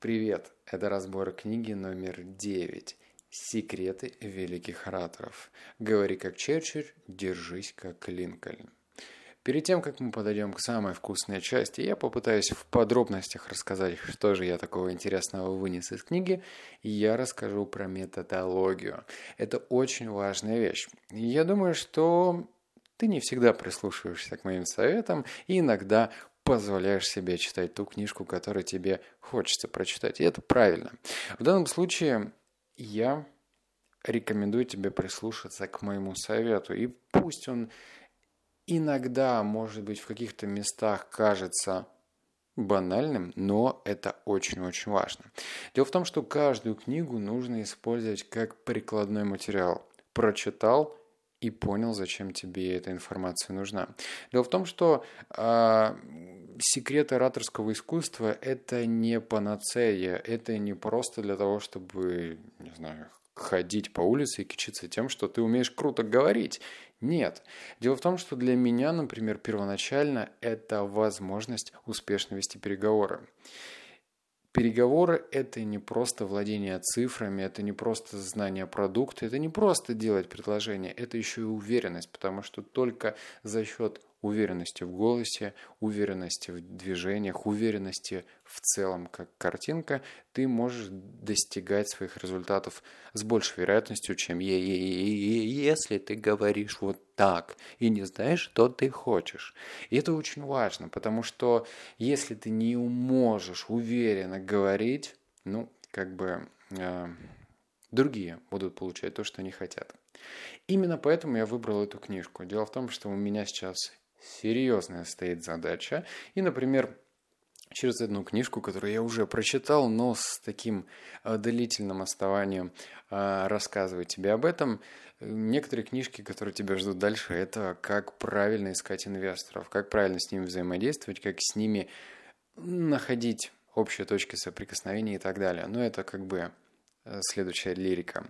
Привет! Это разбор книги номер 9 «Секреты великих ораторов». Говори как Черчилль, держись как Линкольн. Перед тем, как мы подойдем к самой вкусной части, я попытаюсь в подробностях рассказать, что же я такого интересного вынес из книги, и я расскажу про методологию. Это очень важная вещь. Я думаю, что ты не всегда прислушиваешься к моим советам, и иногда позволяешь себе читать ту книжку, которую тебе хочется прочитать. И это правильно. В данном случае я рекомендую тебе прислушаться к моему совету. И пусть он иногда, может быть, в каких-то местах кажется банальным, но это очень-очень важно. Дело в том, что каждую книгу нужно использовать как прикладной материал. Прочитал и понял, зачем тебе эта информация нужна. Дело в том, что э, секрет ораторского искусства – это не панацея, это не просто для того, чтобы, не знаю, ходить по улице и кичиться тем, что ты умеешь круто говорить. Нет. Дело в том, что для меня, например, первоначально это возможность успешно вести переговоры. Переговоры – это не просто владение цифрами, это не просто знание продукта, это не просто делать предложение, это еще и уверенность, потому что только за счет уверенности в голосе, уверенности в движениях, уверенности в целом как картинка, ты можешь достигать своих результатов с большей вероятностью, чем если ты говоришь вот так и не знаешь, что ты хочешь. И это очень важно, потому что если ты не можешь уверенно говорить, ну, как бы э, другие будут получать то, что они хотят. Именно поэтому я выбрал эту книжку. Дело в том, что у меня сейчас серьезная стоит задача. И, например, через одну книжку, которую я уже прочитал, но с таким э, длительным оставанием э, рассказывать тебе об этом. Некоторые книжки, которые тебя ждут дальше, это как правильно искать инвесторов, как правильно с ними взаимодействовать, как с ними находить общие точки соприкосновения и так далее. Но это как бы э, следующая лирика.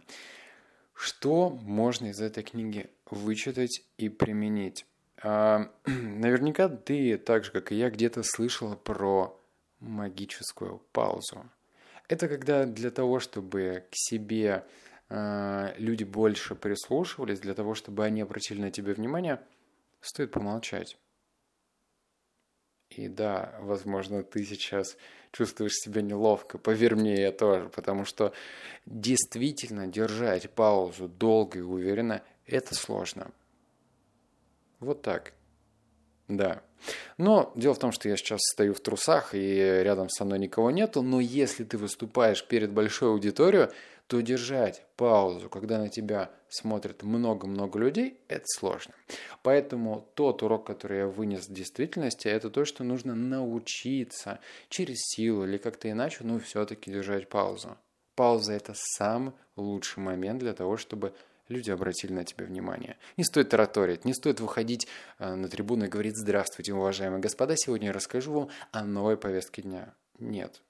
Что можно из этой книги вычитать и применить? А, наверняка ты, так же как и я, где-то слышала про магическую паузу. Это когда для того, чтобы к себе э, люди больше прислушивались, для того, чтобы они обратили на тебя внимание, стоит помолчать. И да, возможно, ты сейчас чувствуешь себя неловко. Поверь мне, я тоже. Потому что действительно держать паузу долго и уверенно – это сложно. Вот так. Да. Но дело в том, что я сейчас стою в трусах, и рядом со мной никого нету, но если ты выступаешь перед большой аудиторией, то держать паузу, когда на тебя смотрит много-много людей, это сложно. Поэтому тот урок, который я вынес в действительности, это то, что нужно научиться через силу или как-то иначе, но все-таки держать паузу. Пауза – это самый лучший момент для того, чтобы люди обратили на тебя внимание. Не стоит тараторить, не стоит выходить э, на трибуну и говорить «Здравствуйте, уважаемые господа, сегодня я расскажу вам о новой повестке дня». Нет.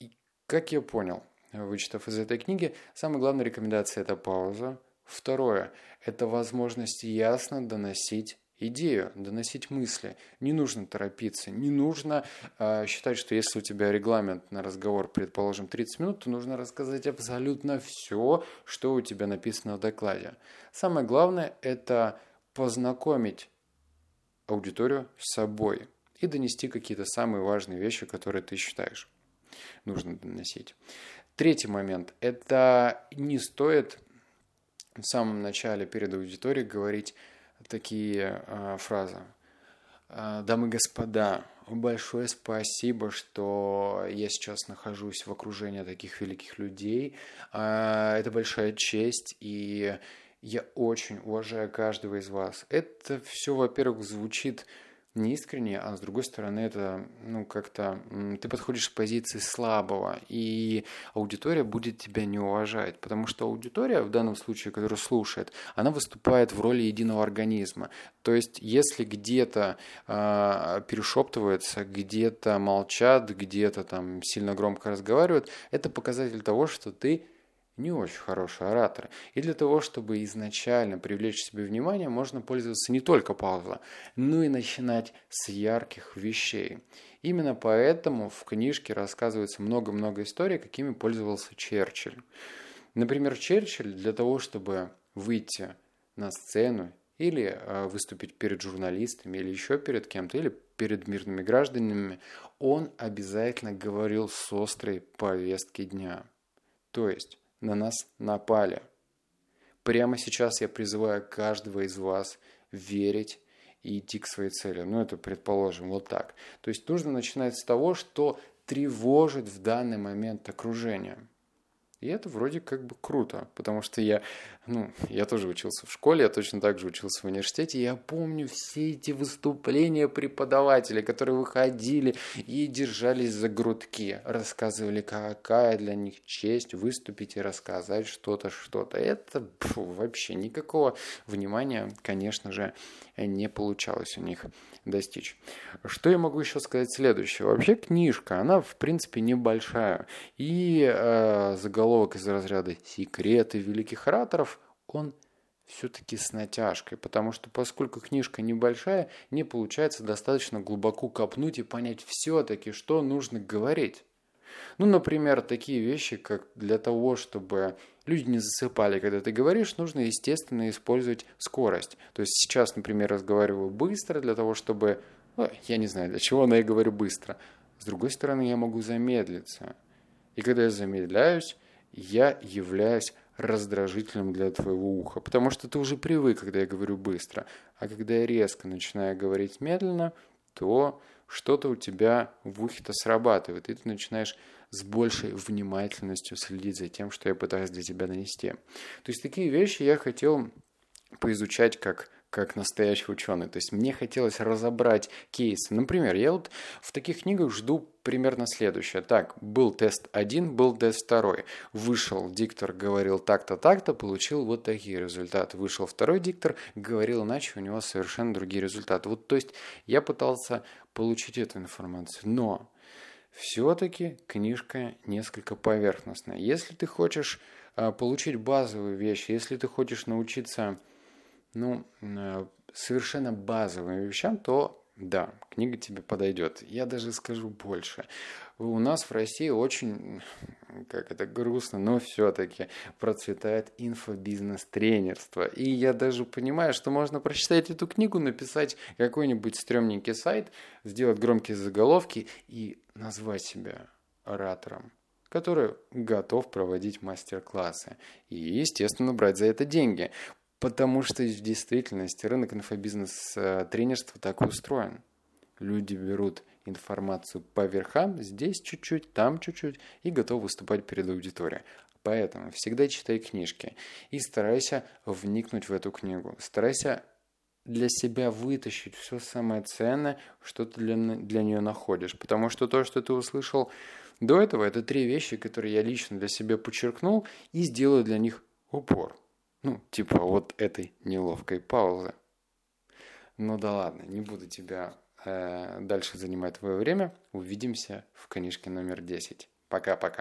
И как я понял, вычитав из этой книги, самая главная рекомендация – это пауза. Второе – это возможность ясно доносить идею, доносить мысли. Не нужно торопиться, не нужно э, считать, что если у тебя регламент на разговор, предположим, 30 минут, то нужно рассказать абсолютно все, что у тебя написано в докладе. Самое главное – это познакомить аудиторию с собой и донести какие-то самые важные вещи, которые ты считаешь нужно доносить. Третий момент – это не стоит в самом начале перед аудиторией говорить такие э, фразы. «А, Дамы и господа, большое спасибо, что я сейчас нахожусь в окружении таких великих людей. А, это большая честь, и я очень уважаю каждого из вас. Это все, во-первых, звучит не искренне, а с другой стороны это, ну, как-то ты подходишь с позиции слабого, и аудитория будет тебя не уважать, потому что аудитория, в данном случае, которая слушает, она выступает в роли единого организма. То есть, если где-то э, перешептываются, где-то молчат, где-то там сильно громко разговаривают, это показатель того, что ты не очень хороший оратор. И для того, чтобы изначально привлечь себе внимание, можно пользоваться не только паузой, но и начинать с ярких вещей. Именно поэтому в книжке рассказывается много-много историй, какими пользовался Черчилль. Например, Черчилль для того, чтобы выйти на сцену или э, выступить перед журналистами, или еще перед кем-то, или перед мирными гражданами, он обязательно говорил с острой повестки дня. То есть на нас напали. Прямо сейчас я призываю каждого из вас верить и идти к своей цели. Ну, это предположим вот так. То есть нужно начинать с того, что тревожит в данный момент окружение – и это вроде как бы круто, потому что я, ну, я тоже учился в школе, я точно так же учился в университете, я помню все эти выступления преподавателей, которые выходили и держались за грудки, рассказывали, какая для них честь выступить и рассказать что-то, что-то. Это фу, вообще никакого внимания, конечно же, не получалось у них достичь. Что я могу еще сказать следующее? Вообще книжка, она в принципе небольшая, и э, заголовок из разряда «Секреты великих ораторов», он все-таки с натяжкой, потому что поскольку книжка небольшая, не получается достаточно глубоко копнуть и понять все-таки, что нужно говорить. Ну, например, такие вещи, как для того, чтобы люди не засыпали, когда ты говоришь, нужно, естественно, использовать скорость. То есть сейчас, например, разговариваю быстро для того, чтобы... Ну, я не знаю, для чего, но я говорю быстро. С другой стороны, я могу замедлиться. И когда я замедляюсь, я являюсь раздражителем для твоего уха, потому что ты уже привык, когда я говорю быстро, а когда я резко начинаю говорить медленно, то что-то у тебя в ухе-то срабатывает, и ты начинаешь с большей внимательностью следить за тем, что я пытаюсь для тебя донести. То есть такие вещи я хотел поизучать как как настоящий ученый. То есть мне хотелось разобрать кейсы. Например, я вот в таких книгах жду примерно следующее. Так, был тест один, был тест второй. Вышел диктор, говорил так-то, так-то, получил вот такие результаты. Вышел второй диктор, говорил иначе, у него совершенно другие результаты. Вот, то есть я пытался получить эту информацию. Но все-таки книжка несколько поверхностная. Если ты хочешь а, получить базовые вещи, если ты хочешь научиться ну, э, совершенно базовым вещам, то да, книга тебе подойдет. Я даже скажу больше. У нас в России очень, как это грустно, но все-таки процветает инфобизнес-тренерство. И я даже понимаю, что можно прочитать эту книгу, написать какой-нибудь стрёмненький сайт, сделать громкие заголовки и назвать себя оратором который готов проводить мастер-классы и, естественно, брать за это деньги. Потому что в действительности рынок инфобизнес-тренерства так устроен. Люди берут информацию по верхам, здесь чуть-чуть, там чуть-чуть, и готовы выступать перед аудиторией. Поэтому всегда читай книжки и старайся вникнуть в эту книгу. Старайся для себя вытащить все самое ценное, что ты для, для нее находишь. Потому что то, что ты услышал до этого, это три вещи, которые я лично для себя подчеркнул и сделаю для них упор. Ну, типа вот этой неловкой паузы. Ну да ладно, не буду тебя э, дальше занимать твое время. Увидимся в книжке номер 10. Пока-пока.